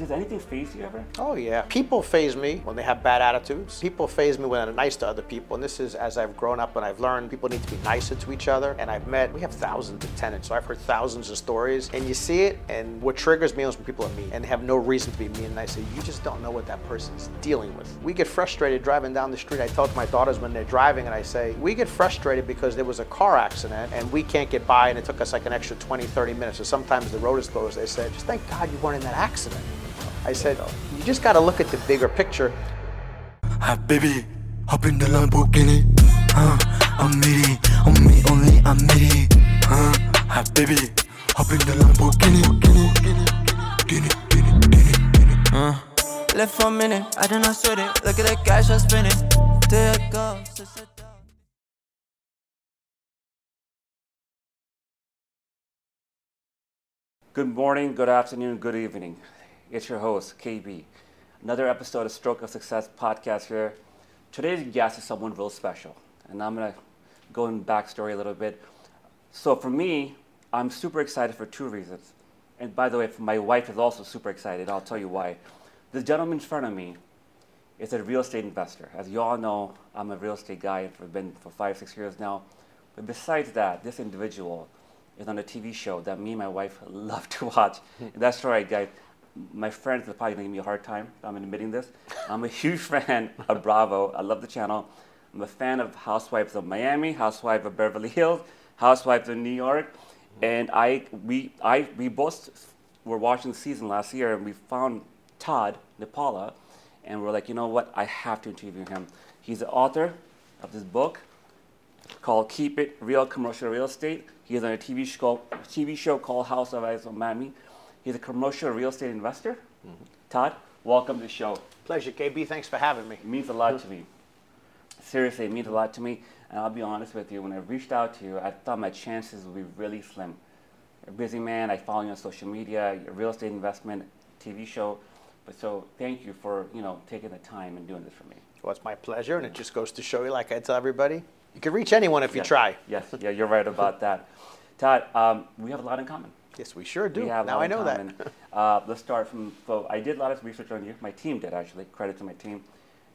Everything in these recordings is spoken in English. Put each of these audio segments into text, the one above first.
Does anything phase you ever? Oh yeah. People phase me when they have bad attitudes. People phase me when they're nice to other people. And this is as I've grown up and I've learned people need to be nicer to each other. And I've met we have thousands of tenants, so I've heard thousands of stories. And you see it and what triggers me is when people are mean and have no reason to be mean. And I say, you just don't know what that person's dealing with. We get frustrated driving down the street. I talk to my daughters when they're driving and I say, we get frustrated because there was a car accident and we can't get by and it took us like an extra 20, 30 minutes. So sometimes the road is closed. They say, just thank God you weren't in that accident. I said, you just got to look at the bigger picture. Hi, baby, hop in the Lamborghini. Huh? I'm needy, on me only, I'm needy. Huh? Hi, baby, hop in the Lamborghini. Guinea, Guinea, Guinea, Guinea, Guinea. Uh. Left for a minute, I did not sweat it. Look at the cash I'm spending. There it goes. Good morning, good afternoon, good evening. It's your host, KB. Another episode of Stroke of Success podcast here. Today's guest is someone real special, and I'm gonna go in backstory a little bit. So for me, I'm super excited for two reasons. And by the way, my wife is also super excited. I'll tell you why. The gentleman in front of me is a real estate investor. As you all know, I'm a real estate guy and have been for five, six years now. But besides that, this individual is on a TV show that me and my wife love to watch. and that's right, guys my friends are probably to give me a hard time. I'm admitting this. I'm a huge fan of Bravo. I love the channel. I'm a fan of Housewives of Miami, Housewives of Beverly Hills, Housewives of New York, and I we I we both were watching the season last year, and we found Todd Nepola, and we're like, you know what? I have to interview him. He's the author of this book called "Keep It Real: Commercial Real Estate." He is on a TV show TV show called Housewives of Miami He's a commercial real estate investor. Mm-hmm. Todd, welcome to the show. Pleasure, KB. Thanks for having me. It means a lot to me. Seriously, it means a lot to me. And I'll be honest with you, when I reached out to you, I thought my chances would be really slim. You're a busy man. I follow you on social media. Real estate investment TV show. But so thank you for you know taking the time and doing this for me. Well, it's my pleasure, and it just goes to show you, like I tell everybody, you can reach anyone if yes. you try. Yes, yeah, you're right about that. Todd, um, we have a lot in common. Yes, we sure do. We now I know that. uh, let's start from. So I did a lot of research on you. My team did actually. Credit to my team.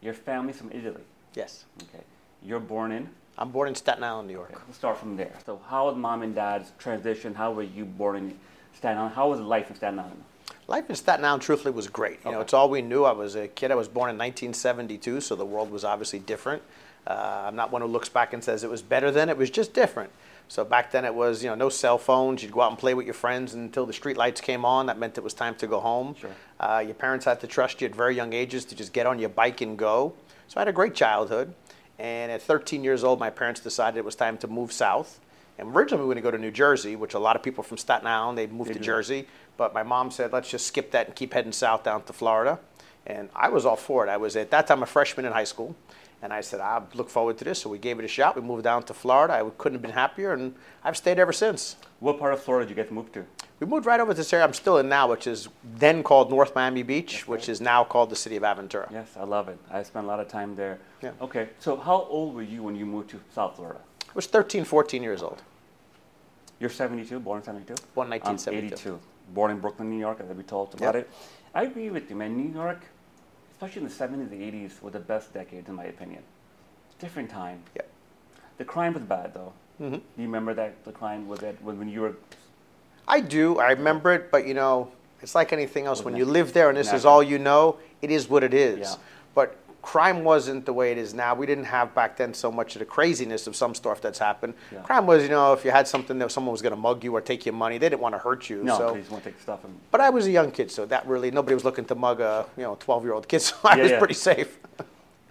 Your family's from Italy. Yes. Okay. You're born in. I'm born in Staten Island, New York. Okay. We'll start from there. So how was mom and dad's transition? How were you born in Staten Island? How was life in Staten Island? Life in Staten Island, truthfully, was great. You okay. know, it's all we knew. I was a kid. I was born in 1972, so the world was obviously different. Uh, I'm not one who looks back and says it was better then. It was just different. So back then it was, you know, no cell phones. You'd go out and play with your friends until the street lights came on. That meant it was time to go home. Sure. Uh, your parents had to trust you at very young ages to just get on your bike and go. So I had a great childhood. And at 13 years old, my parents decided it was time to move south. And originally we were going to go to New Jersey, which a lot of people from Staten Island, they moved they to do. Jersey. But my mom said, let's just skip that and keep heading south down to Florida. And I was all for it. I was at that time a freshman in high school. And I said, I look forward to this. So we gave it a shot. We moved down to Florida. I couldn't have been happier, and I've stayed ever since. What part of Florida did you get moved to? We moved right over to this area I'm still in now, which is then called North Miami Beach, which is now called the city of Aventura. Yes, I love it. I spent a lot of time there. Yeah. Okay, so how old were you when you moved to South Florida? I was 13, 14 years old. You're 72, born in 72? Born in 1972. I'm 82. Born in Brooklyn, New York, as we talked about yep. it. I agree with you, man. New York, especially in the 70s and 80s, were the best decades, in my opinion different time. Yeah. The crime was bad though. Mm-hmm. Do you remember that the crime was that when you were? I do. I remember it, but you know, it's like anything else. When you live there and this is all you know, it is what it is. Yeah. But crime wasn't the way it is now. We didn't have back then so much of the craziness of some stuff that's happened. Yeah. Crime was, you know, if you had something that someone was going to mug you or take your money, they didn't want to hurt you. No, so. they just want to take stuff. And... But I was a young kid, so that really nobody was looking to mug a you know 12 year old kid, so I yeah, was yeah. pretty safe.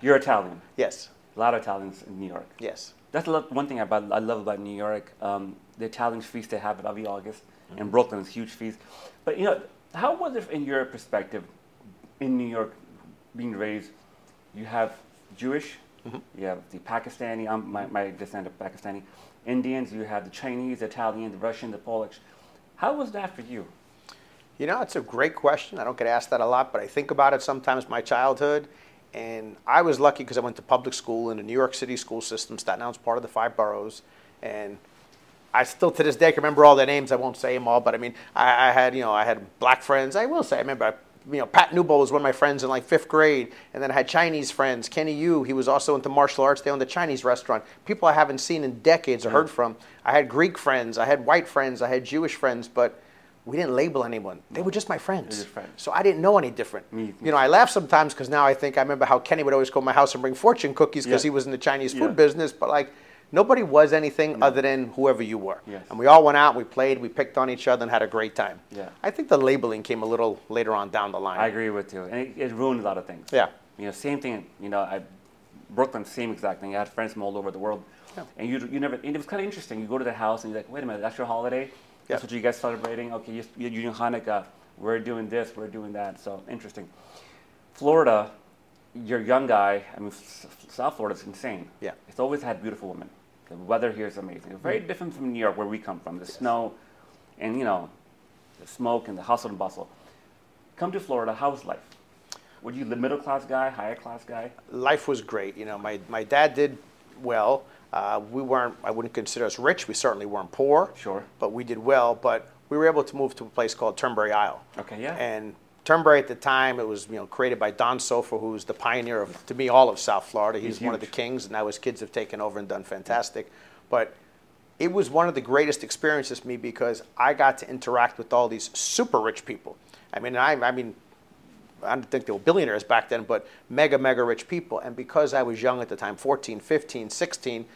You're Italian. Yes. A lot of Italians in New York. Yes. That's one thing about, I love about New York. Um, the Italian feast they have at every August, mm-hmm. and Brooklyn is huge feast. But you know, how was it in your perspective in New York, being raised? You have Jewish, mm-hmm. you have the Pakistani. I'm my, my descendant of Pakistani. Indians. You have the Chinese, the Italian, the Russian, the Polish. How was that for you? You know, it's a great question. I don't get asked that a lot, but I think about it sometimes. My childhood and I was lucky because I went to public school in the New York City school system. Staten Island's part of the five boroughs. And I still to this day can remember all their names. I won't say them all, but I mean, I, I, had, you know, I had black friends. I will say, I remember you know, Pat Newbold was one of my friends in like fifth grade, and then I had Chinese friends. Kenny Yu, he was also into martial arts. They owned a Chinese restaurant. People I haven't seen in decades or heard mm. from. I had Greek friends, I had white friends, I had Jewish friends, but we didn't label anyone. They were just my friends. friends. So I didn't know any different. Me- me you know, I laugh sometimes because now I think I remember how Kenny would always go to my house and bring fortune cookies because Yeah. he was in the Chinese food Yeah. business. But like, nobody was anything other than whoever you were. Yes. And we all went out, we played, we picked on each other, and had a great time. Yeah. I think the labeling came a little later on down the line. I agree with you, and it, it ruined a lot of things. Yeah. You know, same thing. You know, I Brooklyn, same exact thing. I had friends from all over the world, Yeah. and you you never. And it was kind of interesting. You go to the house and you're like, wait a minute, that's your holiday. That's Yeah. what you guys celebrating. Okay, you, you're doing Hanukkah. We're doing this. We're doing that. So interesting. Florida, you're a young guy. I mean, South Florida's insane. Yeah. It's always had beautiful women. The weather here is amazing. Very different from New York, where we come from. The snow, and you know, the smoke and the hustle and bustle. Come to Florida. How was life? Were you the middle class guy, higher class guy? Life was great. You know, my, my dad did well. Uh, we weren't, I wouldn't consider us rich. We certainly weren't poor. Sure. But we did well. But we were able to move to a place called Turnberry Isle. Okay, yeah. And Turnberry at the time, it was you know created by Don Soffer, who's the pioneer of, to me, all of South Florida. He's, He's one of the kings, and now his kids have taken over and done fantastic. But it was one of the greatest experiences for me because I got to interact with all these super rich people. I mean, I, I mean, I don't think they were billionaires back then, but mega, mega rich people. And because I was young at the time 14, 15, 16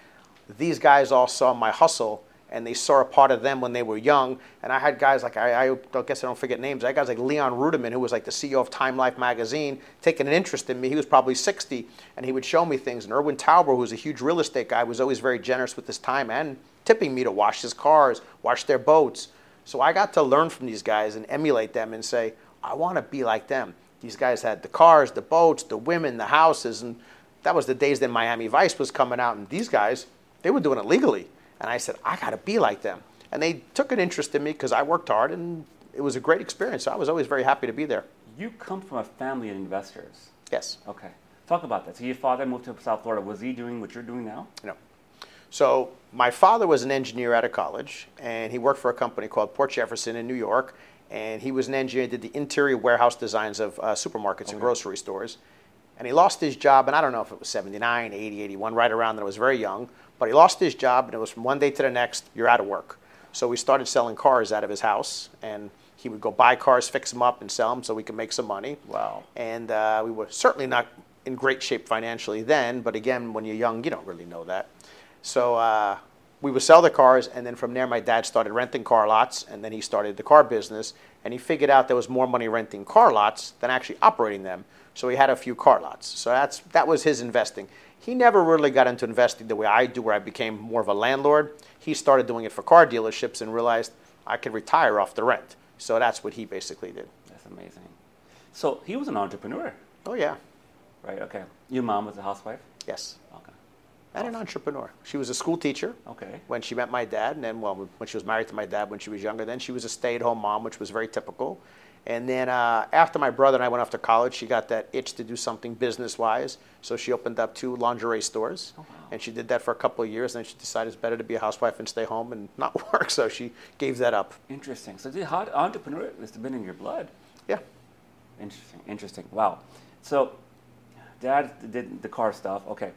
these guys all saw my hustle and they saw a part of them when they were young. And I had guys like, I, I guess I don't forget names. I had guys like Leon Ruderman, who was like the CEO of Time Life magazine, taking an interest in me. He was probably 60 and he would show me things. And Erwin Tauber, who was a huge real estate guy, was always very generous with his time and tipping me to wash his cars, wash their boats. So I got to learn from these guys and emulate them and say, I want to be like them. These guys had the cars, the boats, the women, the houses, and that was the days that Miami Vice was coming out, and these guys, they were doing it legally. And I said, I got to be like them. And they took an interest in me because I worked hard, and it was a great experience. So I was always very happy to be there. You come from a family of investors. Yes. Okay. Talk about that. So your father moved to South Florida. Was he doing what you're doing now? No. So my father was an engineer out of college, and he worked for a company called Port Jefferson in New York. And he was an engineer, did the interior warehouse designs of uh, supermarkets and grocery stores. And he lost his job, and I don't know if it was 79, 80, 81, right around then. I was very young. But he lost his job, and it was from one day to the next, you're out of work. So we started selling cars out of his house, and he would go buy cars, fix them up, and sell them so we could make some money. Wow. And uh, we were certainly not in great shape financially then, but again, when you're young, you don't really know that. So uh, we would sell the cars, and then from there, my dad started renting car lots, and then he started the car business. And he figured out there was more money renting car lots than actually operating them. So he had a few car lots. So that's that was his investing. He never really got into investing the way I do, where I became more of a landlord. He started doing it for car dealerships and realized I could retire off the rent. So that's what he basically did. That's amazing. So he was an entrepreneur, Oh yeah, right? Okay. Your mom was a housewife. yes, Okay. and an entrepreneur. She was a school teacher. Okay. when she met my dad, and then well, when she was married to my dad when she was younger, then she was a stay-at-home mom, which was very typical. And then uh, after my brother and I went off to college, she got that itch to do something business-wise, so she opened up two lingerie stores, Oh, wow. and she did that for a couple of years. And then she decided it's better to be a housewife and stay home and not work, so she gave that up. Interesting. So the entrepreneur have been in your blood. Yeah, Interesting. Interesting. Wow. So, dad did the car stuff. Okay.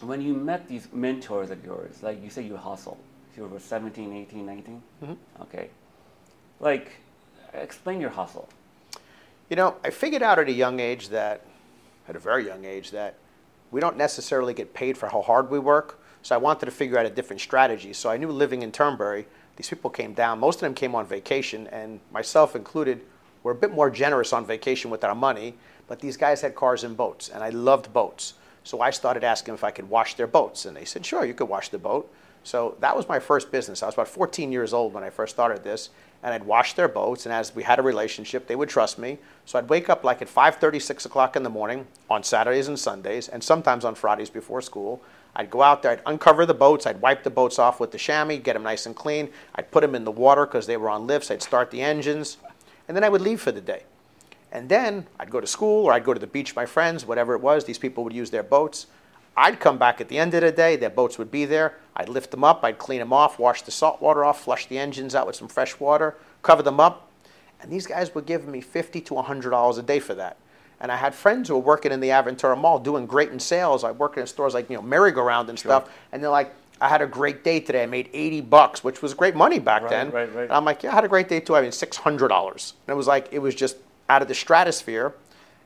When you met these mentors of yours, like you say you hustle, you were 17, 18, 19? Okay. Like, explain your hustle. You know, I figured out at a young age that, at a very young age, that we don't necessarily get paid for how hard we work. So I wanted to figure out a different strategy. So I knew living in Turnberry, these people came down. Most of them came on vacation, and myself included, were a bit more generous on vacation with our money. But these guys had cars and boats, and I loved boats. So I started asking if I could wash their boats, and they said, "Sure, you could wash the boat." So that was my first business. I was about 14 years old when I first started this, and I'd wash their boats. And as we had a relationship, they would trust me. So I'd wake up like at 5:30, 6 o'clock in the morning on Saturdays and Sundays, and sometimes on Fridays before school. I'd go out there, I'd uncover the boats, I'd wipe the boats off with the chamois, get them nice and clean. I'd put them in the water because they were on lifts. I'd start the engines, and then I would leave for the day. And then I'd go to school or I'd go to the beach with my friends, whatever it was. These people would use their boats. I'd come back at the end of the day, their boats would be there. I'd lift them up, I'd clean them off, wash the salt water off, flush the engines out with some fresh water, cover them up. And these guys were giving me 50 to $100 a day for that. And I had friends who were working in the Aventura Mall doing great in sales. I worked in stores like, you know, Merry-Go-Round and stuff. And they're like, I had a great day today. I made 80 bucks, which was great money back Right, then. right, right. And I'm like, yeah, I had a great day too. I made $600. And it was like, it was just out of the stratosphere.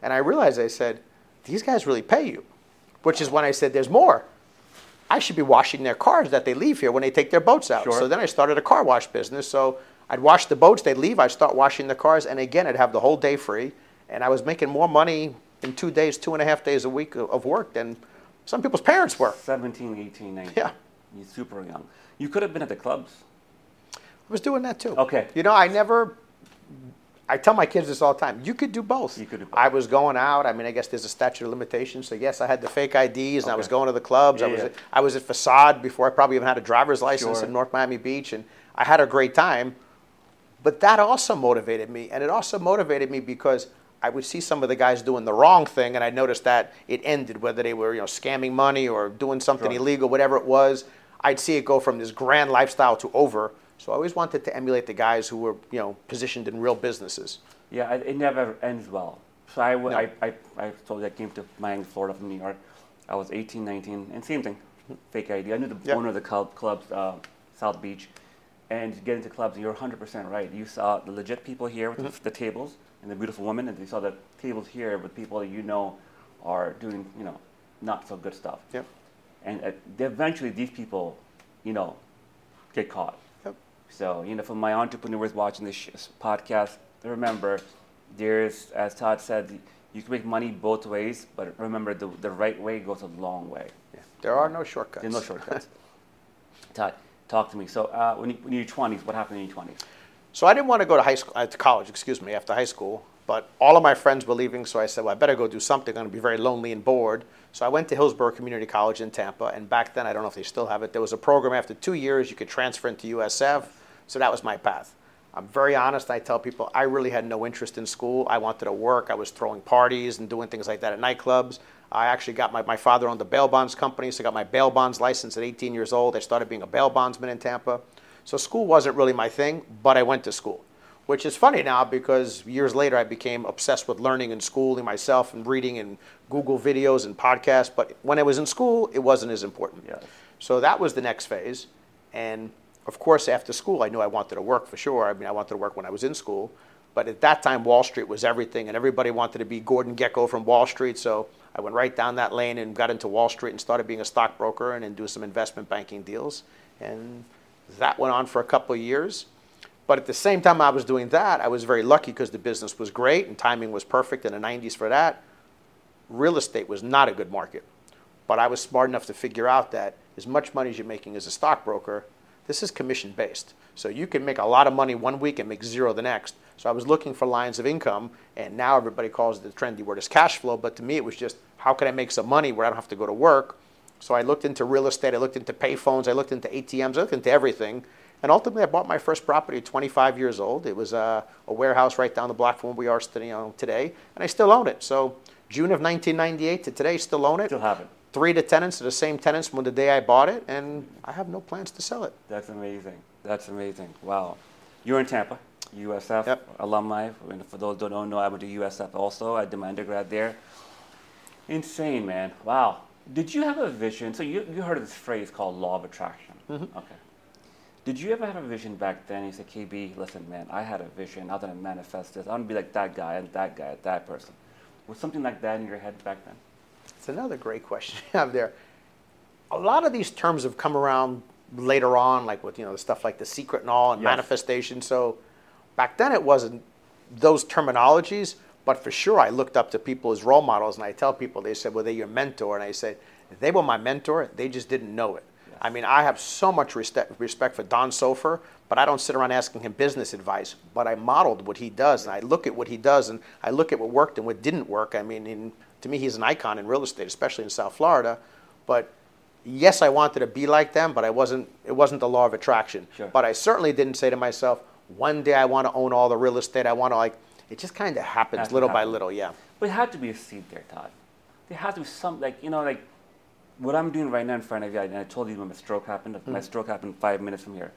And I realized, I said, these guys really pay you. Which is when I said, there's more. I should be washing their cars that they leave here when they take their boats out. Sure. So then I started a car wash business. So I'd wash the boats, they'd leave, I'd start washing the cars, and again, I'd have the whole day free. And I was making more money in two days, two and a half days a week of of work than some people's parents were. 17, 18, 19. Yeah. You're super young. You could have been at the clubs. I was doing that too. Okay. You know, I never. I tell my kids this all the time. You could do both. You could do both. I was going out. I mean, I guess there's a statute of limitations. So yes, I had the fake IDs, and I was going to the clubs. I was yeah. at, I was at Facade before I probably even had a driver's license Sure. in North Miami Beach, and I had a great time. But that also motivated me, and it also motivated me because I would see some of the guys doing the wrong thing, and I noticed that it ended, whether they were you know scamming money or doing something Sure. illegal, whatever it was. I'd see it go from this grand lifestyle to over. So I always wanted to emulate the guys who were you know positioned in real businesses. Yeah, it, never ends well. So I, w- No. I, I, I told you I came to Miami, Florida from New York. I was 18, 19, and same thing, fake ID. I knew the Yeah. owner of the club, clubs, uh, South Beach. And get into clubs, you're 100% right. You saw the legit people here with Mm-hmm. the, the tables and the beautiful women, and you saw the tables here with people that you know are doing, you know, not so good stuff. Yep. And uh, eventually, these people, you know, get caught. So, you know, for my entrepreneurs watching this sh- podcast, remember, there's, as Todd said, you can make money both ways, but remember, the, the right way goes a long way. Yeah. There are no shortcuts. There's no shortcuts. Todd, talk to me. So, uh, when, you, when you're 20s, what happened in your 20s? So I didn't want to go to high school, uh, to college, excuse me, after high school. But all of my friends were leaving, so I said, well, I better go do something. I'm going to be very lonely and bored. So I went to Hillsborough Community College in Tampa, and back then, I don't know if they still have it, there was a program after two years you could transfer into USF. So that was my path. I'm very honest. I tell people I really had no interest in school. I wanted to work. I was throwing parties and doing things like that at nightclubs. I actually got my, my father owned a bail bonds company, so I got my bail bonds license at 18 years old. I started being a bail bondsman in Tampa. So school wasn't really my thing, but I went to school which is funny now because years later I became obsessed with learning and schooling myself and reading and Google videos and podcasts. But when I was in school, it wasn't as important. Yes. So that was the next phase. And of course, after school, I knew I wanted to work for sure. I mean, I wanted to work when I was in school. But at that time, Wall Street was everything, and everybody wanted to be Gordon Gekko from Wall Street. So I went right down that lane and got into Wall Street and started being a stockbroker and then do some investment banking deals. And that went on for a couple of years. But at the same time I was doing that, I was very lucky because the business was great and timing was perfect in the 90s for that. Real estate was not a good market. But I was smart enough to figure out that as much money as you're making as a stockbroker, this is commission based. So you can make a lot of money one week and make zero the next. So I was looking for lines of income, and now everybody calls it the trendy word is cash flow. But to me, it was just how can I make some money where I don't have to go to work? So I looked into real estate, I looked into payphones, I looked into ATMs, I looked into everything. And ultimately, I bought my first property at 25 years old. It was a, a warehouse right down the block from where we are you know, today, and I still own it. So June of 1998 to today, still own it. Still have it. Three to tenants are the same tenants from the day I bought it, and I have no plans to sell it. That's amazing. That's amazing. Wow. You're in Tampa, USF Yep. alumni. And for those who don't know, I went to USF also. I did my undergrad there. Insane, man. Wow. Did you have a vision? So you, you heard of this phrase called law of attraction. Mm-hmm. Okay. Did you ever have a vision back then? You said, KB, listen, man, I had a vision. I'm going to manifest this. I'm going to be like that guy and that guy and that person. Was something like that in your head back then? It's another great question you have there. A lot of these terms have come around later on, like with you know the stuff like the secret and all and Yes. manifestation. So back then it wasn't those terminologies, but for sure I looked up to people as role models, and I tell people they said, "Well, they're your mentor," and I said, "They were my mentor. They just didn't know it." I mean, I have so much respect, respect for Don Soffer, but I don't sit around asking him business advice. But I modeled what he does, and I look at what he does, and I look at what worked and what didn't work. I mean, in, to me, he's an icon in real estate, especially in South Florida. But yes, I wanted to be like them, but I wasn't. It wasn't the law of attraction. Sure. But I certainly didn't say to myself, one day I want to own all the real estate. I want to like. It just kind of happens little by little. Yeah. But it had to be a seed there, Todd. There had to be some, like, you know, like what I'm doing right now in front of you, and I told you when my stroke happened, my hmm. stroke happened five minutes from here.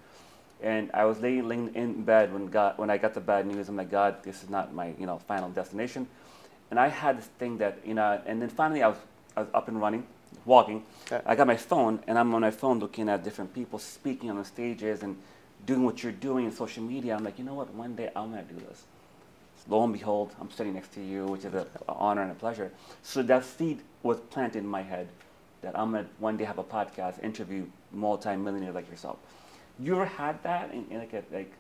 And I was laying, laying in bed when got when I got the bad news. I'm like, God, this is not my you know final destination. And I had this thing that you know, and then finally I was I was up and running, walking. Yeah. I got my phone, and I'm on my phone looking at different people speaking on the stages and doing what you're doing in social media. I'm like, you know what? One day I'm gonna do this. Lo and behold, I'm sitting next to you, which is an honor and a pleasure. So that seed was planted in my head that I'm gonna one day have a podcast, interview multi-millionaires like yourself. You ever had that in, in like a, like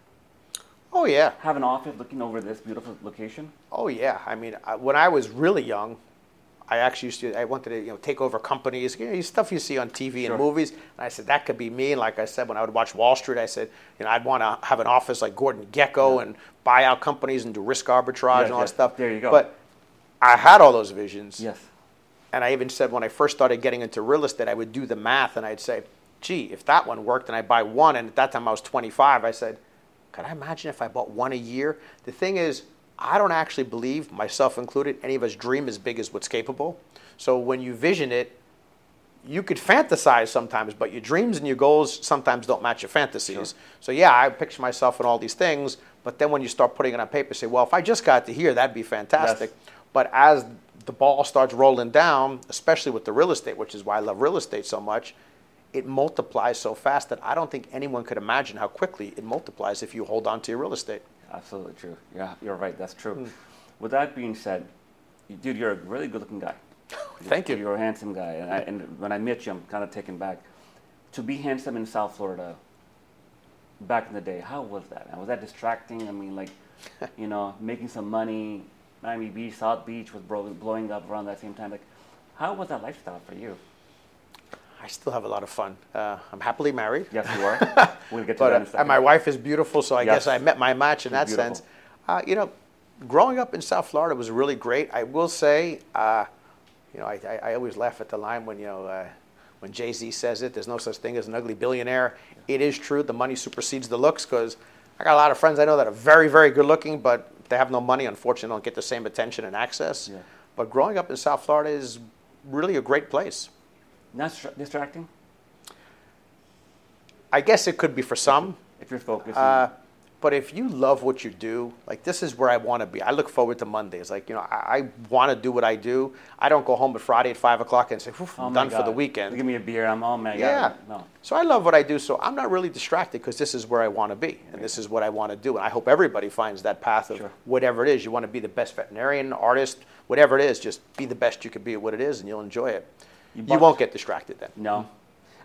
Oh yeah. have an office looking over this beautiful location? Oh yeah. I mean, I, when I was really young, I actually used to. I wanted to, you know, take over companies. You know, stuff you see on TV Sure. and movies. And I said that could be me. And like I said, when I would watch Wall Street, I said, you know, I'd want to have an office like Gordon Gekko and buy out companies and do risk arbitrage Yeah, and all yeah. that stuff. There you go. But I had all those visions. Yes. And I even said when I first started getting into real estate, I would do the math and I'd say, gee, if that one worked and I buy one, and at that time I was 25, I said, could I imagine if I bought one a year? The thing is, I don't actually believe, myself included, any of us dream as big as what's capable. So when you vision it, you could fantasize sometimes, but your dreams and your goals sometimes don't match your fantasies. Sure. So yeah, I picture myself in all these things, but then when you start putting it on paper, say, well, if I just got to here, that'd be fantastic. But as the ball starts rolling down, especially with the real estate, which is why I love real estate so much, it multiplies so fast that I don't think anyone could imagine how quickly it multiplies if you hold on to your real estate. Absolutely true. Yeah, you're right. That's true. Hmm. With that being said, dude, you're a really good-looking guy. Thank you. You're a handsome guy, and, I, and when I met you, I'm kind of taken back. To be handsome in South Florida, back in the day, how was that? Was that distracting? I mean, like, you know, making some money. Miami Beach, South Beach was blowing up around that same time. Like, how was that lifestyle for you? I still have a lot of fun. Uh, I'm happily married. Yes, you are. we'll get to But, that in a uh, second. and my wife is beautiful, so I Yes. guess I met my match in She's that beautiful. sense. Uh, you know, growing up in South Florida was really great. I will say, uh, you know, I, I, I always laugh at the line when you know uh, when Jay Z says it. There's no such thing as an ugly billionaire. It is true. The money supersedes the looks because I got a lot of friends I know that are very, very good looking, but they have no money. Unfortunately, don't get the same attention and access. Yeah. But growing up in South Florida is really a great place. Not distra- distracting I guess it could be for some. if you're focused. Uh, but if you love what you do, like this is where I want to be. I look forward to Mondays. Like you know, I, I want to do what I do. I don't go home at Friday at five o'clock and say, "Oof, Oh I'm my done for the weekend." Give me a beer. I'm oh all man. yeah. No. So I love what I do. So I'm not really distracted because this is where I want to be, and this is what I want to do. And I hope everybody finds that path of Sure. whatever it is. You want to be the best veterinarian, artist, whatever it is. Just be the best you can be at what it is, and you'll enjoy it. You You, won't get distracted then. No.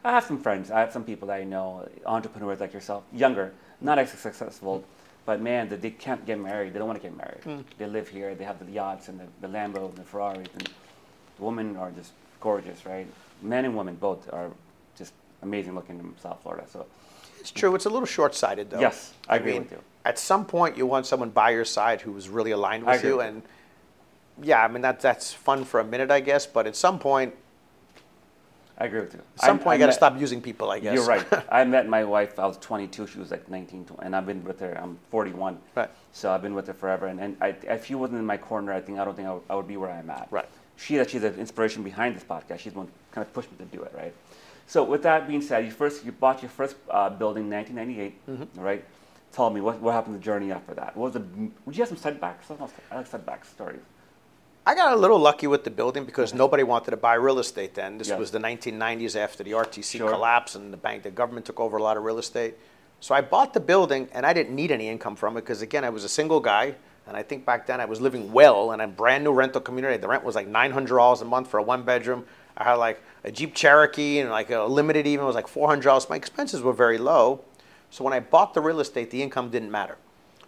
I have some friends. I have some people that I know, entrepreneurs like yourself, younger, not as successful, but man, they can't get married. They don't want to get married. Hmm. They live here. They have the yachts and the, the Lambos and the Ferraris, and the women are just gorgeous, right? Men and women both are just amazing looking in South Florida. So It's true. It's a little short-sighted, though. Yes, I agree mean, with you. At some point, you want someone by your side who is really aligned with you, with and yeah, I mean that that's fun for a minute, I guess. But at some point, I agree with you. at some I- point, I you got to stop using people, I guess. You're right. I met my wife. I was 22. She was like 19, tw- and I've been with her. I'm 41. Right. So I've been with her forever. And, and I, if she wasn't in my corner, I think I don't think I would, I would be where I'm at. Right. She she's the inspiration behind this podcast. She's the one kind of pushed me to do it. Right. So with that being said, you first you bought your first uh, building in 1998. Mm-hmm. Right. Tell me what what happened the journey after that. What was the? Would you have some setbacks? I like setback stories. I got a little lucky with the building because nobody wanted to buy real estate then. This Yes. was the 1990s after the RTC Sure. collapse and the bank, the government took over a lot of real estate. So I bought the building and I didn't need any income from it because again, I was a single guy. And I think back then I was living well in a brand new rental community. The rent was like $900 a month for a one bedroom. I had like a Jeep Cherokee and like a limited even it was like $400. My expenses were very low. So when I bought the real estate, the income didn't matter.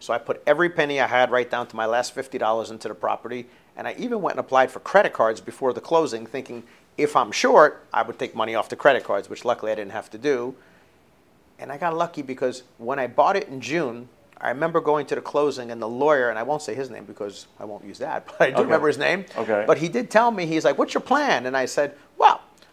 So I put every penny I had right down to my last $50 into the property. And I even went and applied for credit cards before the closing, thinking if I'm short, I would take money off the credit cards, which luckily I didn't have to do. And I got lucky because when I bought it in June, I remember going to the closing and the lawyer, and I won't say his name because I won't use that, but I do Okay. remember his name. Okay. But he did tell me, he's like, What's your plan? And I said,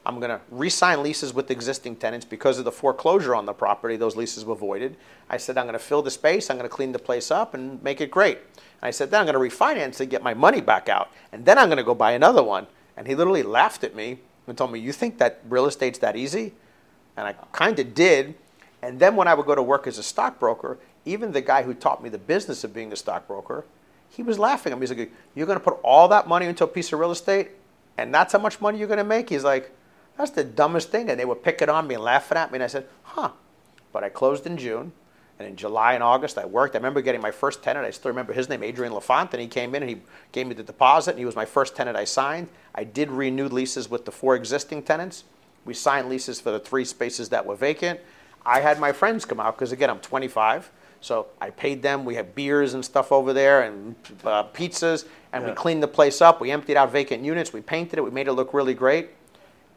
I'm going to re sign leases with existing tenants because of the foreclosure on the property. Those leases were voided. I said, I'm going to fill the space, I'm going to clean the place up and make it great. And I said, Then I'm going to refinance to get my money back out. And then I'm going to go buy another one. And he literally laughed at me and told me, You think that real estate's that easy? And I kind of did. And then when I would go to work as a stockbroker, even the guy who taught me the business of being a stockbroker, he was laughing at me. He's like, You're going to put all that money into a piece of real estate, and that's how much money you're going to make? He's like, That's the dumbest thing. And they were picking on me and laughing at me. And I said, Huh. But I closed in June. And in July and August, I worked. I remember getting my first tenant. I still remember his name, Adrian LaFont. And he came in and he gave me the deposit. And he was my first tenant I signed. I did renew leases with the four existing tenants. We signed leases for the three spaces that were vacant. I had my friends come out because, again, I'm 25. So I paid them. We had beers and stuff over there and uh, pizzas. And Yeah. we cleaned the place up. We emptied out vacant units. We painted it. We made it look really great.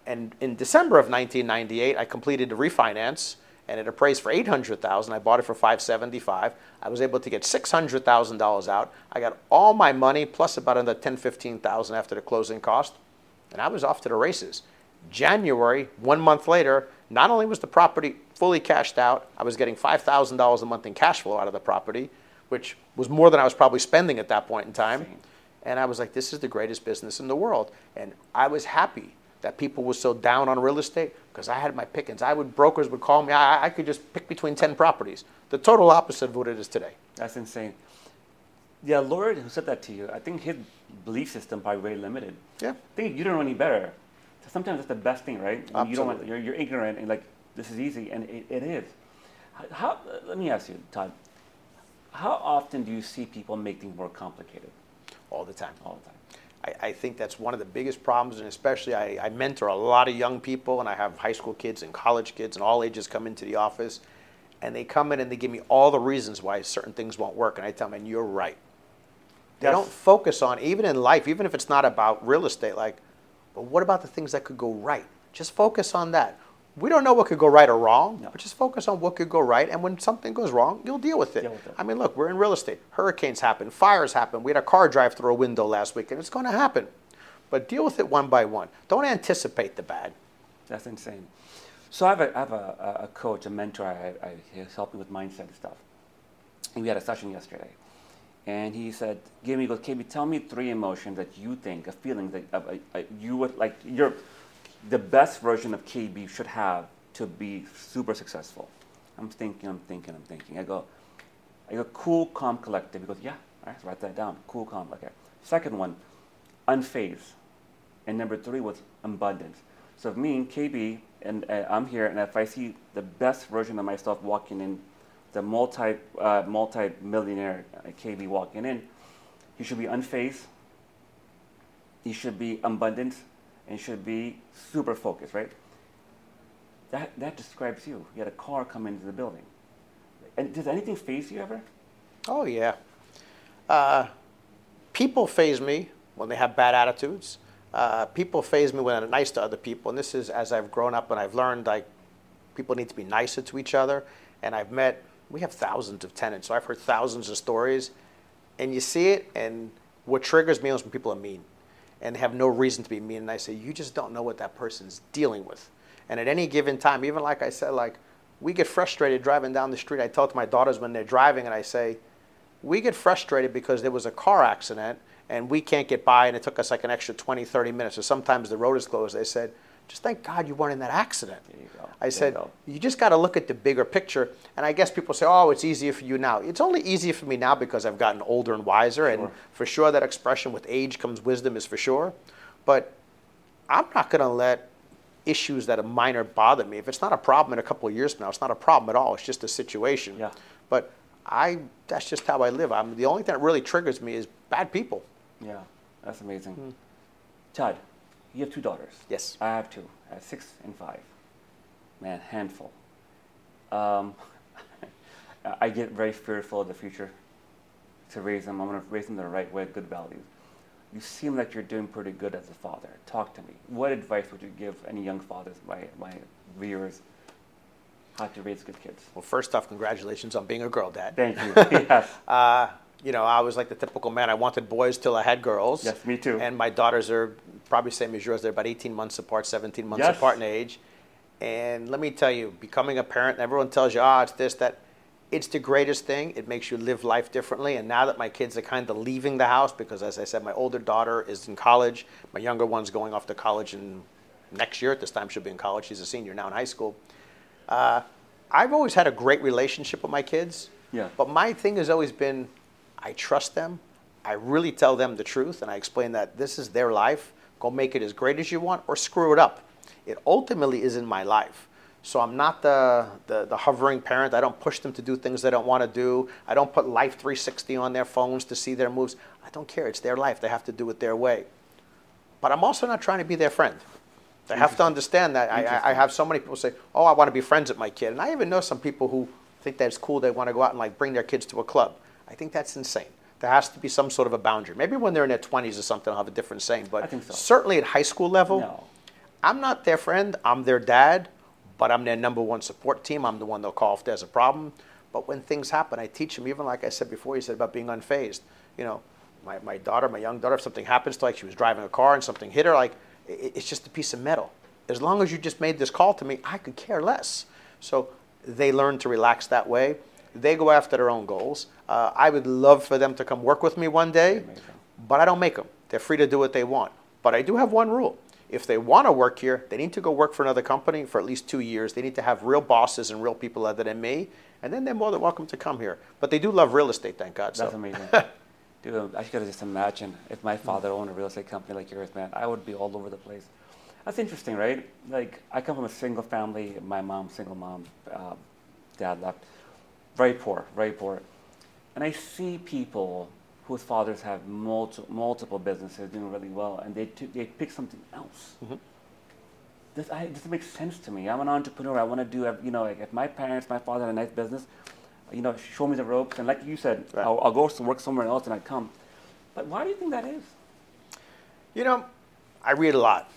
And in December of 1998, I completed the refinance, and it appraised for 800,000. I bought it for 575. I was able to get 600,000 dollars out. I got all my money plus about another 10, 15,000 after the closing cost, and I was off to the races. January, one month later, not only was the property fully cashed out, I was getting $5,000 a month in cash flow out of the property, which was more than I was probably spending at that point in time. And I was like, this is the greatest business in the world. And I was happy that people were so down on real estate because I had my pickings. I would brokers would call me. I, I could just pick between ten properties. The total opposite of what it is today. That's insane. Yeah, Lord, who said that to you, I think his belief system probably very limited. Yeah. I think you don't know any better. So sometimes that's the best thing, right? When You don't want, you're, you're ignorant and like this is easy, and it, it is. How, how? Let me ask you, Todd. How often do you see people make things more complicated? All the time. All the time. I, I think that's one of the biggest problems, and especially I, I mentor a lot of young people, and I have high school kids and college kids and all ages come into the office, and they come in and they give me all the reasons why certain things won't work, and I tell them, and you're right. They Yes. don't focus on, even in life, even if it's not about real estate, like, but what about the things that could go right? Just focus on that. We don't know what could go right or wrong, No. but just focus on what could go right. And when something goes wrong, you'll deal with it. Deal with it. I mean, look, we're in real estate. Hurricanes happen, fires happen. We had a car drive through a window last week, and it's going to happen. But deal with it one by one. Don't anticipate the bad. That's insane. So I have a, I have a, a- coach, a mentor. I, I, he's helping with mindset stuff. And we had a session yesterday, and he said, "Give me, goes, KB, tell me three emotions that you think, a feeling that uh, uh, you would like your, the best version of KB should have to be super successful." I'm thinking, I'm thinking, I'm thinking. I go, I go, cool, calm, collective. He goes, yeah, all right, write that down. Cool, calm, okay. Second one, unfazed. And number three was abundance. So if me and KB, and uh, I'm here, and if I see the best version of myself walking in, the multi uh, multi millionaire uh, KB walking in, he should be unfazed. He should be abundant, and should be super focused, right? That that describes you. You had a car come into the building. And does anything phase you ever? Oh, yeah. Uh, people phase me when they have bad attitudes. Uh, people phase me when they're nice to other people. And this is as I've grown up and I've learned, like, people need to be nicer to each other. And I've met, we have thousands of tenants, so I've heard thousands of stories. And you see it, and what triggers me is when people are mean and have no reason to be mean. And I say, you just don't know what that person's dealing with. And at any given time, even like I said, like, we get frustrated driving down the street. I tell to my daughters when they're driving, and I say, we get frustrated because there was a car accident and we can't get by and it took us like an extra 20 30 minutes or sometimes the road is closed they said just thank god you weren't in that accident There you go. i There you said go. you just got to look at the bigger picture and i guess people say oh it's easier for you now it's only easier for me now because i've gotten older and wiser and for sure that expression with age comes wisdom is for sure but i'm not going to let issues that are minor bother me if it's not a problem in a couple of years from now it's not a problem at all it's just a situation Yeah. but I that's just how I live. I'm the only thing that really triggers me is bad people. Yeah, that's amazing. Hmm. Todd, you have two daughters. Yes. I have two. I have six and five. Man, handful. Um, I get very fearful of the future to raise them. I'm going to raise them the right way, good values. You seem like you're doing pretty good as a father. Talk to me. What advice would you give any young fathers, my, my viewers, how to raise good kids? Well, first off, congratulations on being a girl dad. Thank you. yes. Uh, you know, I was like the typical man. I wanted boys till I had girls. Yes, me too. And my daughters are probably same as yours. They're about 18 months apart, 17 months Yes. apart in age. And let me tell you, becoming a parent, everyone tells you, ah, it's this, that. It's the greatest thing. It makes you live life differently. And now that my kids are kind of leaving the house, because as I said, my older daughter is in college, my younger one's going off to college in next year. At this time, she'll be in college. She's a senior now in high school. Uh, I've always had a great relationship with my kids. Yeah. But my thing has always been I trust them. I really tell them the truth and I explain that this is their life. Go make it as great as you want or screw it up. It ultimately is in my life. So I'm not the, the, the hovering parent. I don't push them to do things they don't want to do. I don't put Life 360 on their phones to see their moves. I don't care. It's their life. They have to do it their way. But I'm also not trying to be their friend. They have to understand that. I, I- have so many people say, "Oh, I want to be friends with my kid," and I even know some people who think that's cool. They want to go out and like bring their kids to a club. I think that's insane. There has to be some sort of a boundary. Maybe when they're in their 20s or something, I'll have a different saying. But so. certainly at high school level, No. I'm not their friend. I'm their dad, but I'm their number one support team. I'm the one they'll call if there's a problem. But when things happen, I teach them, even like I said before, you said about being unfazed. You know, my, my daughter, my young daughter, if something happens to like she was driving a car and something hit her, like i it's just a piece of metal. As long as you just made this call to me, I could care less. So they learn to relax that way. They go after their own goals. Uh, I would love for them to come work with me one day, but I don't make them. They're free to do what they want. But I do have one rule. If they want to work here, they need to go work for another company for at least two years. They need to have real bosses and real people other than me, and then they're more than welcome to come here. But they do love real estate, thank God. That's so. amazing. Dude, I could just imagine if my father owned a real estate company like yours, man, I would be all over the place. That's interesting, right? Like, I come from a single family. My mom, single mom, uh, dad left. Very poor, very poor. And I see people whose fathers have multi- multiple businesses doing really well, and they, t- they pick something else. Mm-hmm. This, I, this makes sense to me. I'm an entrepreneur. I want to do, you know, like if my parents, my father had a nice business, you know, show me the ropes. And like you said, Right. I'll, I'll go to work somewhere else and I come. But why do you think that is? You know, I read a lot,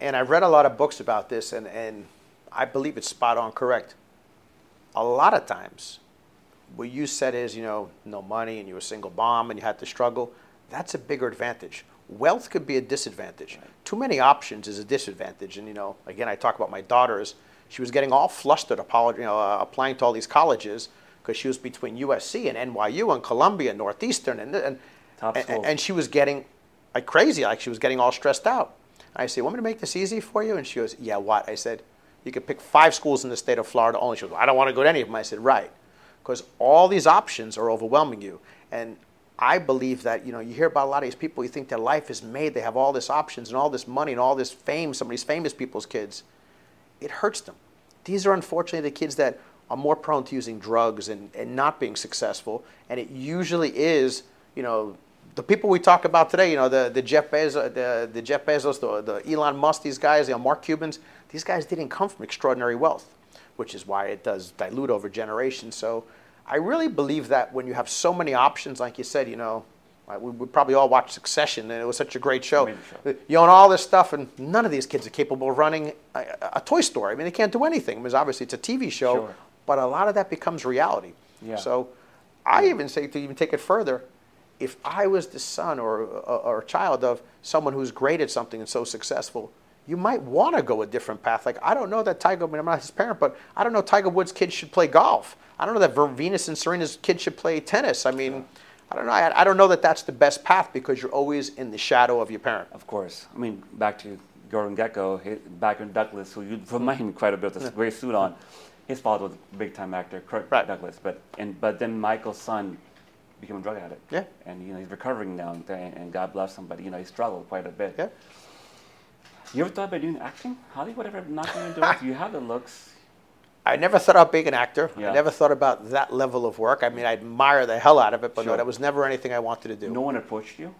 and I've read a lot of books about this, and, and I believe it's spot on correct. A lot of times, what you said is, you know, no money, and you were a single mom, and you had to struggle. That's a bigger advantage. Wealth could be a disadvantage. Too many options is a disadvantage. And you know, again, I talk about my daughters. She was getting all flustered, apolo- you know, uh, applying to all these colleges because she was between USC and NYU and Columbia and Northeastern, and and, and, and she was getting like crazy, like she was getting all stressed out. I said, "Want me to make this easy for you?" And she goes, "Yeah, what?" I said, "You could pick five schools in the state of Florida only." She goes, "I don't want to go to any of them." I said, "Right." Because all these options are overwhelming you. And I believe that, you know, you hear about a lot of these people, you think their life is made, they have all this options and all this money and all this fame, some of these famous people's kids. It hurts them. These are unfortunately the kids that are more prone to using drugs and, and not being successful. And it usually is, you know, the people we talk about today, you know, the, the Jeff Bezos, the, the Jeff Bezos, the, the Elon Musk, these guys, you know, Mark Cubans, these guys didn't come from extraordinary wealth, which is why it does dilute over generations. So I really believe that when you have so many options, like you said, you know, we, we probably all watched Succession, and it was such a great show. Show. Uh, you own all this stuff, and none of these kids are capable of running a, a toy store. I mean, they can't do anything. I mean, obviously, it's a TV show, Sure. but a lot of that becomes reality. Yeah. So I even say to even take it further, if I was the son or, or, or child of someone who's great at something and so successful, you might want to go a different path. Like, I don't know that Tiger, I mean, I'm not his parent, but I don't know Tiger Woods' kids should play golf. I don't know that Venus and Serena's kids should play tennis. I mean, I don't know. I, I don't know that that's the best path because you're always in the shadow of your parent. Of course. I mean, back to Gordon Gekko, back in Douglas, who you remind me quite a bit with this great suit on. His father was a big time actor, Kirk Right. Douglas. But and but then Michael's son became a drug addict. Yeah. And you know he's recovering now, and, and God bless him. But you know he struggled quite a bit. Yeah. You ever thought about doing acting? Hollywood ever knocked on your door? you have the looks. I never thought about being an actor. Yeah. I never thought about that level of work. I mean, I admire the hell out of it, but no, Sure. that was never anything I wanted to do. No one approached you.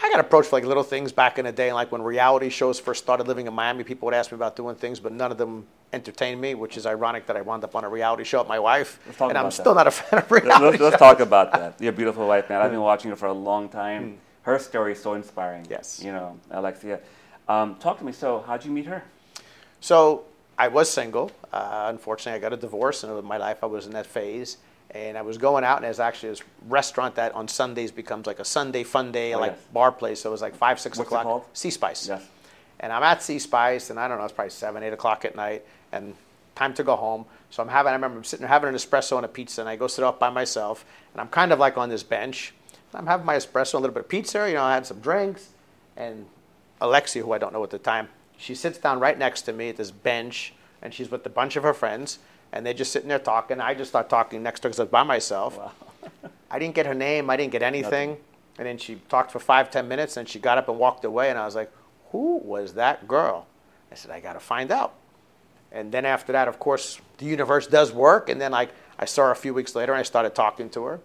I got approached for like little things back in the day, like when reality shows first started living in Miami. People would ask me about doing things, but none of them entertained me, which is ironic that I wound up on a reality show with my wife, Let's talk and I'm still that. not a fan of reality. let's, let's talk about that. Your beautiful wife, man. I've been watching her for a long time. Hmm. Her story is so inspiring. Yes. You know, Alexia. Um, talk to me. So, how'd you meet her? So I was single. Uh, unfortunately, I got a divorce, and in my life I was in that phase. And I was going out, and there's actually this restaurant that on Sundays becomes like a Sunday fun day, Oh, like yes. bar place. So it was like five, six What's it o'clock. called? Sea Spice. Yes. And I'm at Sea Spice, and I don't know, it's probably seven, eight o'clock at night, and time to go home. So I'm having, I remember I'm sitting there having an espresso and a pizza, and I go sit up by myself, and I'm kind of like on this bench. I'm having my espresso, a little bit of pizza, you know, I had some drinks, and Alexia, who I don't know at the time, she sits down right next to me at this bench, and she's with a bunch of her friends. and they're just sitting there talking. I just start talking next to her because I was by myself. I didn't get her name. I didn't get anything. And then she talked for five, ten minutes, and she got up and walked away. And I was like, "Who was that girl?" I said, "I got to find out." And then after that, of course, the universe does work. And then like I saw her a few weeks later, and I started talking to her.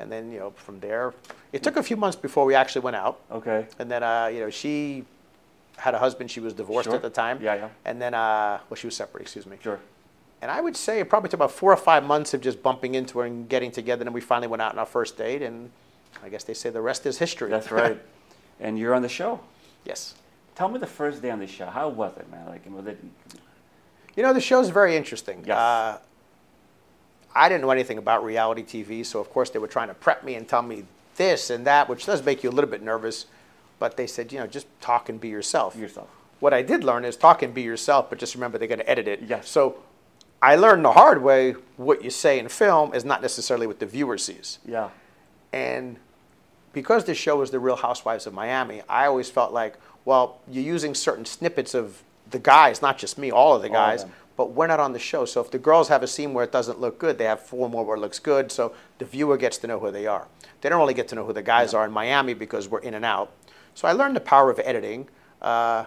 And then you know from there, it took a few months before we actually went out. Okay. And then uh, you know she had a husband. She was divorced Sure. at the time. Yeah, yeah. And then uh, well, she was separate. Excuse me. Sure. And I would say it probably took about four or five months of just bumping into her and getting together. And then we finally went out on our first date. And I guess they say the rest is history. That's right. and you're on the show. yes. Tell me the first day on the show. How was it, man? Like, was it? You know, the show's very interesting. Yes. Uh, I didn't know anything about reality TV, so of course they were trying to prep me and tell me this and that, which does make you a little bit nervous. But they said, you know, just talk and be yourself. Yourself. What I did learn is talk and be yourself, but just remember they're going to edit it. Yes. So I learned the hard way what you say in film is not necessarily what the viewer sees. Yeah. And because this show was The Real Housewives of Miami, I always felt like, well, you're using certain snippets of the guys, not just me, all of the All of guys, but we're not on the show. So if the girls have a scene where it doesn't look good, they have four more where it looks good. So the viewer gets to know who they are. They don't really get to know who the guys are in Miami because we're in and out. So I learned the power of editing. Uh,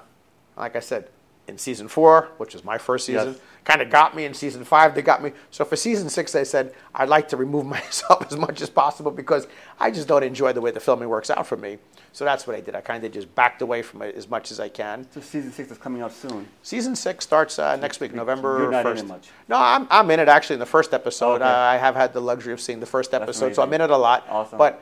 like I said, in season four, which was my first season, Yes. Kind of got me in season five. They got me. So for season six, they said I'd like to remove myself as much as possible because I just don't enjoy the way the filming works out for me. So that's what I did. I kind of just backed away from it as much as I can. So season six is coming out soon. Season six starts uh, next week, November You're not in it much. No, I'm, I'm in it actually in the first episode. Okay. Uh, I have had the luxury of seeing the first episode, so I'm in it a lot. Awesome. But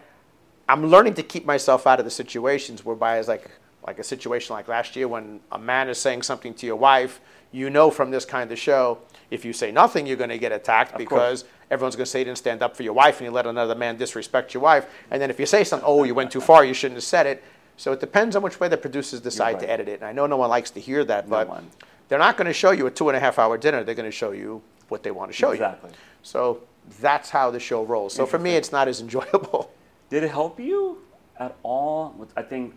I'm learning to keep myself out of the situations whereby it's like like a situation like last year when a man is saying something to your wife, you know from this kind of show, if you say nothing, you're going to get attacked because everyone's going to say you didn't stand up for your wife and you let another man disrespect your wife. And then if you say something, oh, you went too far, you shouldn't have said it. So it depends on which way the producers decide right. to edit it. And I know no one likes to hear that, No but one. they're not going to show you a two and a half hour dinner. They're going to show you what they want to show Exactly. you. Exactly. So that's how the show rolls. So for me, it's not as enjoyable. Did it help you at all? I think,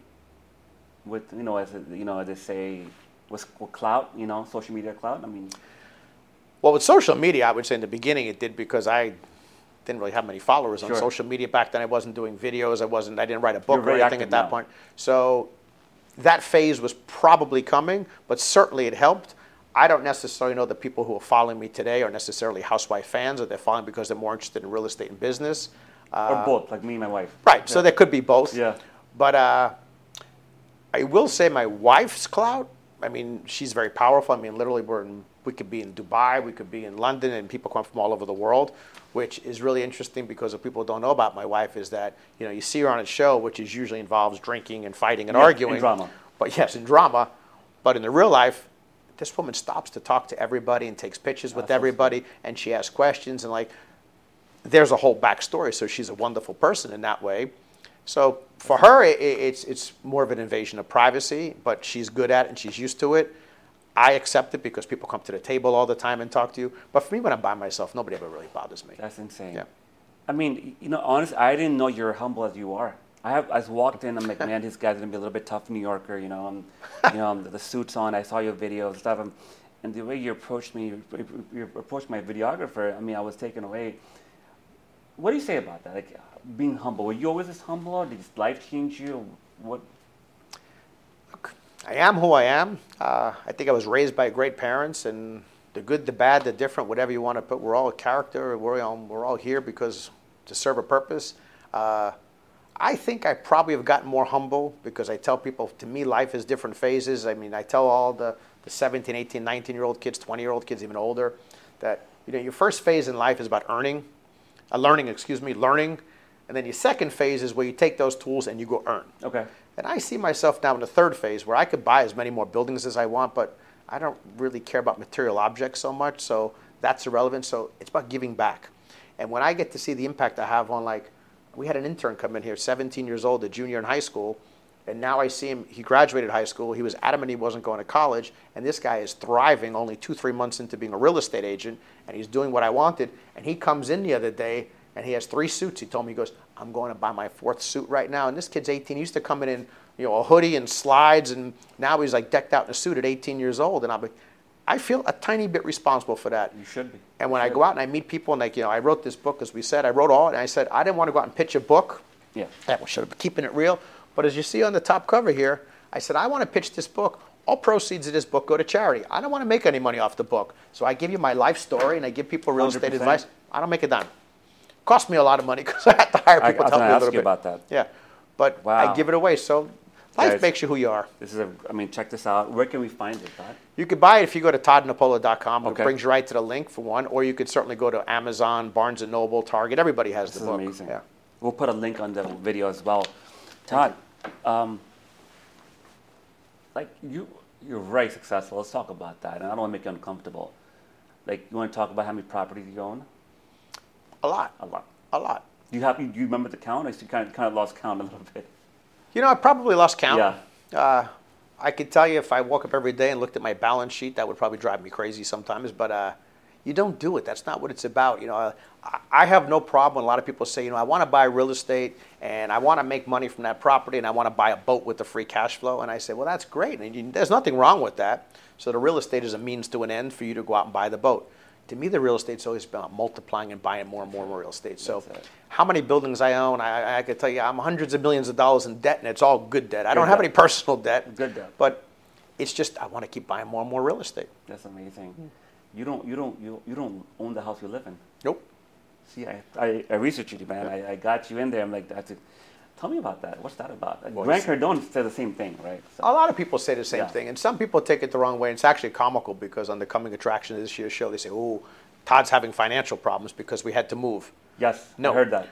with you know, as you know, as they say, with, with clout, you know, social media clout. I mean, Well, with social media, I would say in the beginning it did because I didn't really have many followers on Sure. social media back then. I wasn't doing videos. I wasn't. I didn't write a book or anything at that now. point. So that phase was probably coming, but certainly it helped. I don't necessarily know the people who are following me today are necessarily housewife fans, or they're following because they're more interested in real estate and business. or both, like me and my wife. Right. So there could be both. Yeah. But uh, I will say my wife's clout. I mean, she's very powerful. I mean, literally, we're in, we could be in Dubai, we could be in London, and people come from all over the world, which is really interesting because what people don't know about my wife is that you know you see her on a show, which is usually involves drinking and fighting and Yeah, in arguing, drama. But yes, in drama. But in the real life, this woman stops to talk to everybody and takes pictures ah, with That's so everybody, and she asks questions and like there's a whole backstory. So she's a wonderful person in that way. So for her, i i- it's it's more of an invasion of privacy, but she's good at it and she's used to it. I accept it because people come to the table all the time and talk to you. But for me, when I'm by myself, nobody ever really bothers me. That's insane. Yeah. I mean, you know, honestly, I didn't know you're humble as you are. I have, I walked in, I'm like, man, this guy's gonna be a little bit tough New Yorker, you know, and, you know, the suits on. I saw your videos and stuff, and, and the way you approached me, you, you approached my videographer. I mean, I was taken away. What do you say about that? Like being humble. Were you always this humble, or did this life change you? What? I am who I am. Uh, I think I was raised by great parents, and the good, the bad, the different, whatever you want to put. We're all a character. We're all, we're all here because to serve a purpose. Uh, I think I probably have gotten more humble because I tell people, to me, life is different phases. I mean, I tell all the, the 17, 18, 19 year old kids, 20 year old kids, even older, that you know your first phase in life is about earning, uh, learning, excuse me, learning, and then your second phase is where you take those tools and you go earn. Okay. And I see myself now in the third phase where I could buy as many more buildings as I want, but I don't really care about material objects so much, so that's irrelevant. So it's about giving back. And when I get to see the impact I have on, like, we had an intern come in here, 17 years old, a junior in high school, and now I see him, he graduated high school, he was adamant he wasn't going to college, and this guy is thriving only two, three months into being a real estate agent, and he's doing what I wanted. And he comes in the other day, and he has three suits. He told me, he goes, I'm going to buy my fourth suit right now. And this kid's 18. He used to come in in, you know, a hoodie and slides, and now he's like decked out in a suit at 18 years old. And I'm like, I feel a tiny bit responsible for that. You should be. And when I go out and I meet people, and like, you know, I wrote this book, as we said, I wrote all, and I said, I didn't want to go out and pitch a book. Yeah. That should have been keeping it real. But as you see on the top cover here, I said, I want to pitch this book. All proceeds of this book go to charity. I don't want to make any money off the book. So I give you my life story and I give people real estate 100%. advice. I don't make a dime. Cost me a lot of money because I had to hire people I to help me a little you bit. about that. Yeah. But Wow. I give it away. So life Guys. makes you who you are. This is a. I mean, check this out. Where can we find it, Todd? You could buy it if you go to toddnepola.com. Okay. It brings you right to the link for one, or you could certainly go to Amazon, Barnes and Noble, Target. Everybody has This the book. amazing. Yeah. We'll put a link on the video as well. Todd, um, like you, you're very successful. Let's talk about that. And I don't want to make you uncomfortable. Like, you want to talk about how many properties you own? A lot. A lot. A lot. Do you have? Do you remember the count? I kind of, kind of lost count a little bit. You know, I probably lost count. Yeah. Uh, I could tell you if I woke up every day and looked at my balance sheet, that would probably drive me crazy sometimes. But uh, you don't do it. That's not what it's about. You know, uh, I, I have no problem. when A lot of people say, you know, I want to buy real estate and I want to make money from that property and I want to buy a boat with the free cash flow. And I say, well, that's great. And you, there's nothing wrong with that. So the real estate is a means to an end for you to go out and buy the boat. To me, the real estate's always about multiplying and buying more and more and more real estate. So, how many buildings I own, I, I- could tell you, I'm hundreds of millions of dollars in debt, and it's all good debt. I don't Good have any personal debt. Good debt. But it's just I want to keep buying more and more real estate. That's amazing. You don't. You don't. You, you don't own the house you live in. Nope. See, I, I, I researched you, man. I, I got you in there. I'm like, that's it. Tell me about that. What's that about? Well, Grant Cardone said the same thing, right? So- A lot of people say the same Yeah. thing, and some people take it the wrong way. And It's actually comical because on the coming attraction of this year's show, they say, "Oh, Todd's having financial problems because we had to move." yes, No. I heard that.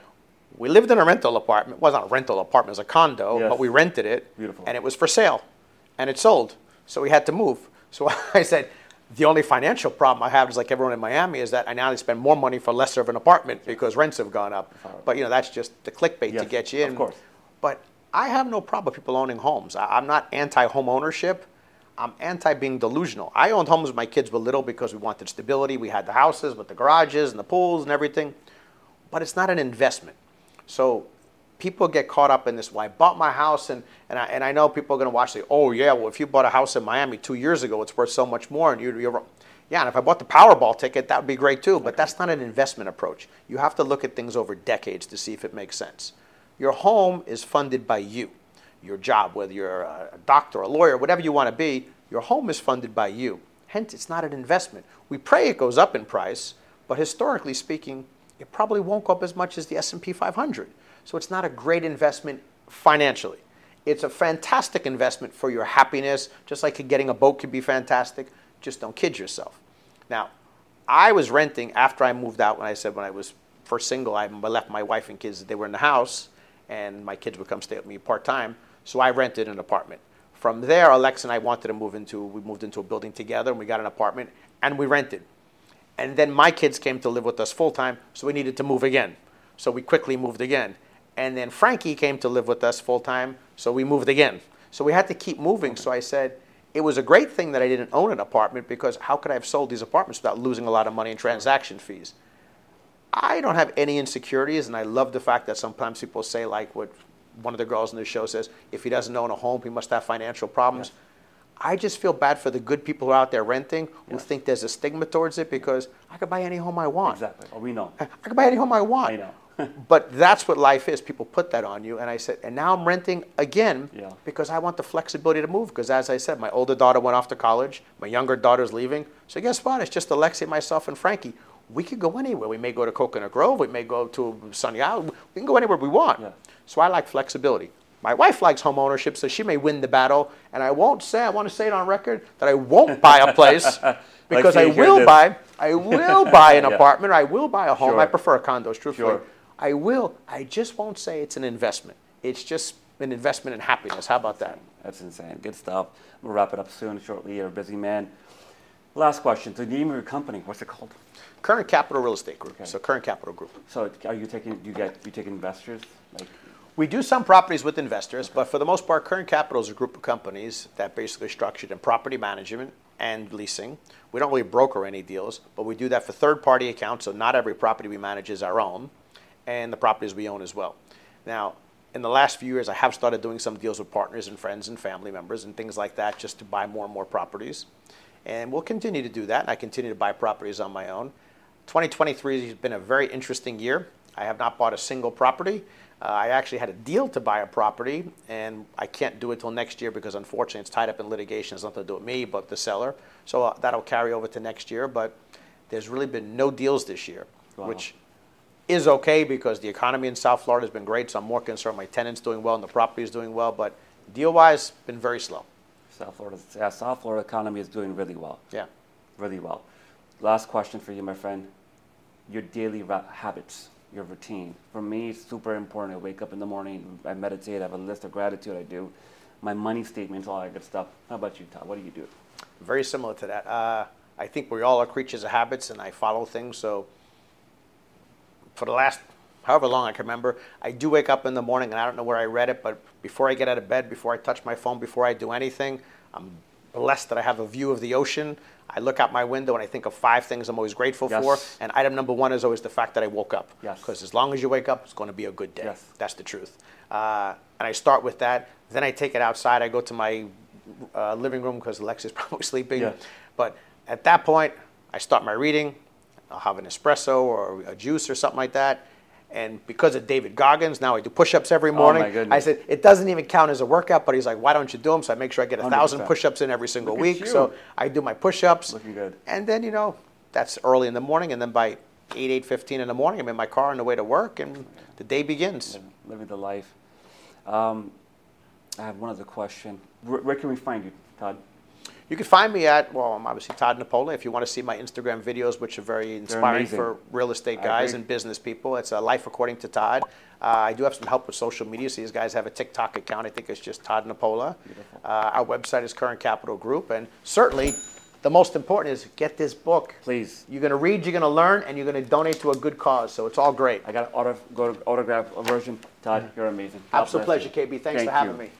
We lived in a rental apartment. It wasn't a rental apartment, it was a condo, Yes. but we rented it. Beautiful. And it was for sale. And it sold. So we had to move. So I said, the only financial problem I have is like everyone in Miami is that I now spend more money for lesser of an apartment because rents have gone up. But you know, that's just the clickbait to get you in. of course. But I have no problem with people owning homes. I, I'm not anti home ownership. I'm anti being delusional. I owned homes when my kids were little because we wanted stability. We had the houses with the garages and the pools and everything. But it's not an investment. So people get caught up in this. Well, I bought my house, and, and, I, and I know people are going to watch say, oh, yeah, well, if you bought a house in Miami two years ago, it's worth so much more. And you, you're wrong. Yeah, and if I bought the Powerball ticket, that would be great too. But that's not an investment approach. You have to look at things over decades to see if it makes sense. Your home is funded by you. Your job, whether you're a doctor, a lawyer, whatever you want to be, your home is funded by you. Hence, it's not an investment. We pray it goes up in price, but historically speaking, it probably won't go up as much as the S&P 500. So it's not a great investment financially. It's a fantastic investment for your happiness, just like getting a boat could be fantastic. Just don't kid yourself. Now, I was renting after I moved out when I said when I was first single, I left my wife and kids, they were in the house, and my kids would come stay with me part time. So I rented an apartment. From there, Alex and I wanted to move into, we moved into a building together and we got an apartment and we rented. And then my kids came to live with us full time, so we needed to move again. So we quickly moved again. And then Frankie came to live with us full time, so we moved again. So we had to keep moving. So I said, it was a great thing that I didn't own an apartment because how could I have sold these apartments without losing a lot of money in transaction fees? I don't have any insecurities, and I love the fact that sometimes people say, like what one of the girls in the show says, if he doesn't own a home, he must have financial problems. I just feel bad for the good people who are out there renting who Yeah. think there's a stigma towards it because I could buy any home I want. Exactly. Oh, we know. I could buy any home I want. I know. but that's what life is. People put that on you. And I said, and now I'm renting again Yeah. because I want the flexibility to move. Because as I said, my older daughter went off to college. My younger daughter's leaving. So guess what? It's just Alexi, myself, and Frankie. We could go anywhere. We may go to Coconut Grove. We may go to Sunny Isles. We can go anywhere we want. Yeah. So I like flexibility. My wife likes home ownership, so she may win the battle. And I won't say, I want to say it on record, that I won't buy a place because she I will buy, I will buy an Yeah. apartment. I will buy a home. Sure. I prefer condos, truthfully. Sure. I will. I just won't say it's an investment. It's just an investment in happiness. How about that? That's insane. Good stuff. We'll wrap it up soon, shortly. You're a busy man. Last question. The name of your company, what's it called? Current Capital Real Estate Group. Okay. So Current Capital Group. So are you taking, do you get, you take investors? Like, We do some properties with investors, but for the most part, Current Capital is a group of companies that basically structured in property management and leasing. We don't really broker any deals, but we do that for third-party accounts. So not every property we manage is our own, and the properties we own as well. Now, in the last few years, I have started doing some deals with partners and friends and family members and things like that, just to buy more and more properties. And we'll continue to do that, and I continue to buy properties on my own. 2023 has been a very interesting year. I have not bought a single property. Uh, I actually had a deal to buy a property, and I can't do it till next year because unfortunately it's tied up in litigation. It's nothing to do with me, but the seller. So uh, that'll carry over to next year. But there's really been no deals this year, Wow. which is okay because the economy in South Florida has been great. So I'm more concerned my tenants doing well and the property is doing well. But deal-wise, been very slow. South Florida, yeah, South Florida economy is doing really well, Yeah. really well. Last question for you, my friend. Your daily ra- habits, your routine. For me, it's super important. I wake up in the morning, I meditate, I have a list of gratitude I do. My money statements, all that good stuff. How about you, Todd? What do you do? Very similar to that. Uh, I think we all are creatures of habits, and I follow things. So, for the last however long I can remember, I do wake up in the morning, and I don't know where I read it, but before I get out of bed, before I touch my phone, before I do anything, I'm blessed that I have a view of the ocean. I look out my window and I think of five things I'm always grateful for. And item number one is always the fact that I woke up. Yes. Because as long as you wake up, it's going to be a good day. Yes. That's the truth. Uh, and I start with that. Then I take it outside. I go to my uh, living room because Alexa's probably sleeping. But at that point, I start my reading. I'll have an espresso or a juice or something like that. And because of David Goggins, now I do push-ups every morning. Oh, my. I said it doesn't even count as a workout, but he's like, "Why don't you do them?" So I make sure I get a thousand 100%. push-ups in every single Look week. So I do my push-ups. Looking good. And then you know that's early in the morning, and then by eight eight fifteen in the morning, I'm in my car on the way to work, and the day begins. Living the life. Um, I have one other question. Where, where can we find you, Todd? You can find me at, well, I'm obviously Todd Nepola. If you want to see my Instagram videos, which are very inspiring for real estate guys and business people, it's a Life According to Todd. Uh, I do have some help with social media. So these guys have a TikTok account. I think it's just Todd Nepola. Uh, our website is Current Capital Group. And certainly, the most important is get this book. Please. You're going to read, you're going to learn, and you're going to donate to a good cause. So it's all great. I got an auto, go to autograph a version. Todd, you're amazing. God Absolute pleasure. KB. Thanks Thank for having you. me.